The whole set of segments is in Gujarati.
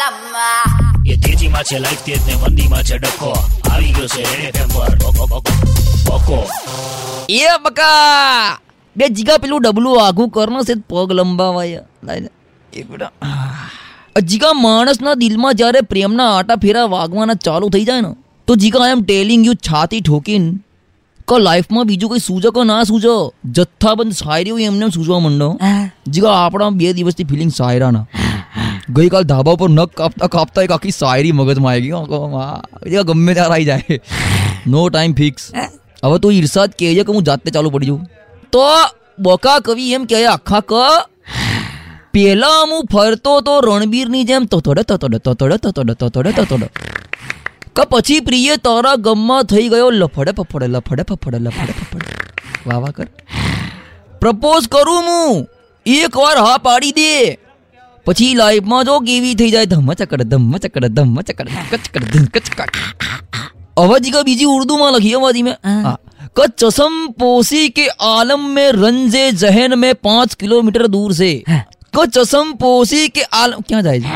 લમ્મા. એ તેજીમાં છે લાઈફ તેજ ને મંદીમાં છે ડખો. આવી ગયો છે રેડ ટેમ્પર પર. બકો, એ બકા બે જીગા પેલું ડબલું આઘું કરનો છે પગ લંબાવાય લાઈને એક મિનિટ. જીગા માણસના દિલમાં જ્યારે પ્રેમના આટા ફેરા વાગવાના ચાલુ થઈ જાય ને તો જીગા આઈ એમ ટેલિંગ યુ છાતી ઠોકીને. કે લાઈફમાં બીજું કોઈ સૂજો કે ના સૂજો જથ્થાબંધ શાયરીઓ એમને એમ સૂજવા માંડો જીગા આપણા બે દિવસથી ફિલિંગ શાયરાના ગઈકાલ ધાબા પર નખ કાપતા કાપતા એક આખી શાયરી મગજમાં આવી ગઈ. ગમે ત્યારે આવી જાય. નો ટાઈમ ફિક્સ હવે તું ઈર્ષાદ કહેજે કે હું જાતે ચાલુ પડી જઉં. તો બકા કવિ એમ કહે આખા ક પેલા હું ફરતો તો રણબીરની જેમ તતોડે તતોડે તતોડે તતોડે તતોડે તતોડે કે પછી પ્રિય તારા ગમમાં થઈ ગયો લફડે ફફડે લફડે ફફડે લફડે ફફડે. વાહ વાહ કર. પ્રપોઝ કરું હું. એક વાર હા પાડી દે. પછી લાઈફમાં જો કેવી થઈ જાય ધમ ચકડ ધમ ચકડ ધમ ચકડ કચકડ ધમ કચકડ અવાજી કા બીજી ઉર્દુમાં લખી અવાજી મેં કચસમ પોસી કે આલમ મેં રંજે જહેન મેં પાંચ કિલોમીટર દૂર સે. કચસમ પોસી કે આલમ ક્યાં જાય છે?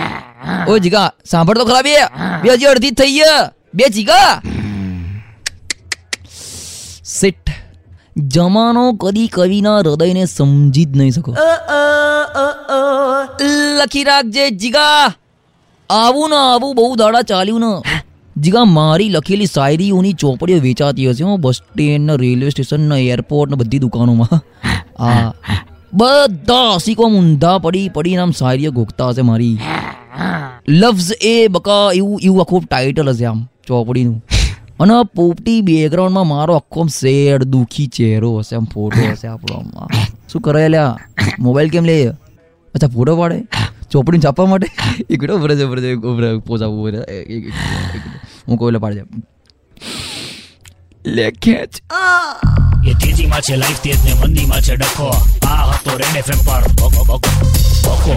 ઓ જીગા સાંભળ તો ખરા હે બે હજી અડધી થઈ ગયા બે જીગા. સિટ જમાનો કદી કવિના હૃદયને સમજી જ નહીં શકો. લખી રાખજે, જીગા. આવું ને આવું બહુ દાડા ચાલ્યું ને. જીગા, મારી લખેલી શાયરીઓની ચોપડીઓ વેચાતી હશે હું, બસ સ્ટેન્ડ ને રેલવે સ્ટેશન ને એરપોર્ટ ને બધી દુકાનોમાં. આ બધા આશિકો ઊંધા પડી, પડીને આમ શાયરીઓ ગોખતા હશે મારી. લફ્ઝ એ બકા એવું એવું આખું ટાઇટલ હશે આમ ચોપડીનું. અને પોપટી બેકગ્રાઉન્ડમાં મારો આખો શેર દુખી ચહેરો હશે, આમ ફોટો હશે આપણો શું કરે લ્યા? મોબાઈલ કેમ લે? અચ્છા ફોટો પાડે? ચોપડી છાપવા માટે? એક મિનિટ ઉભરે છે ઉભરે છે ઉભરે પોસાવું ઉભરે હું કોઈ લે પાડે લે ખેંચ. એ તેજીમાં છે લાઈફ તેજ ને મંદીમાં છે ડખો. આ હતો રેડ એફએમ પર. બકો, બકો, બકો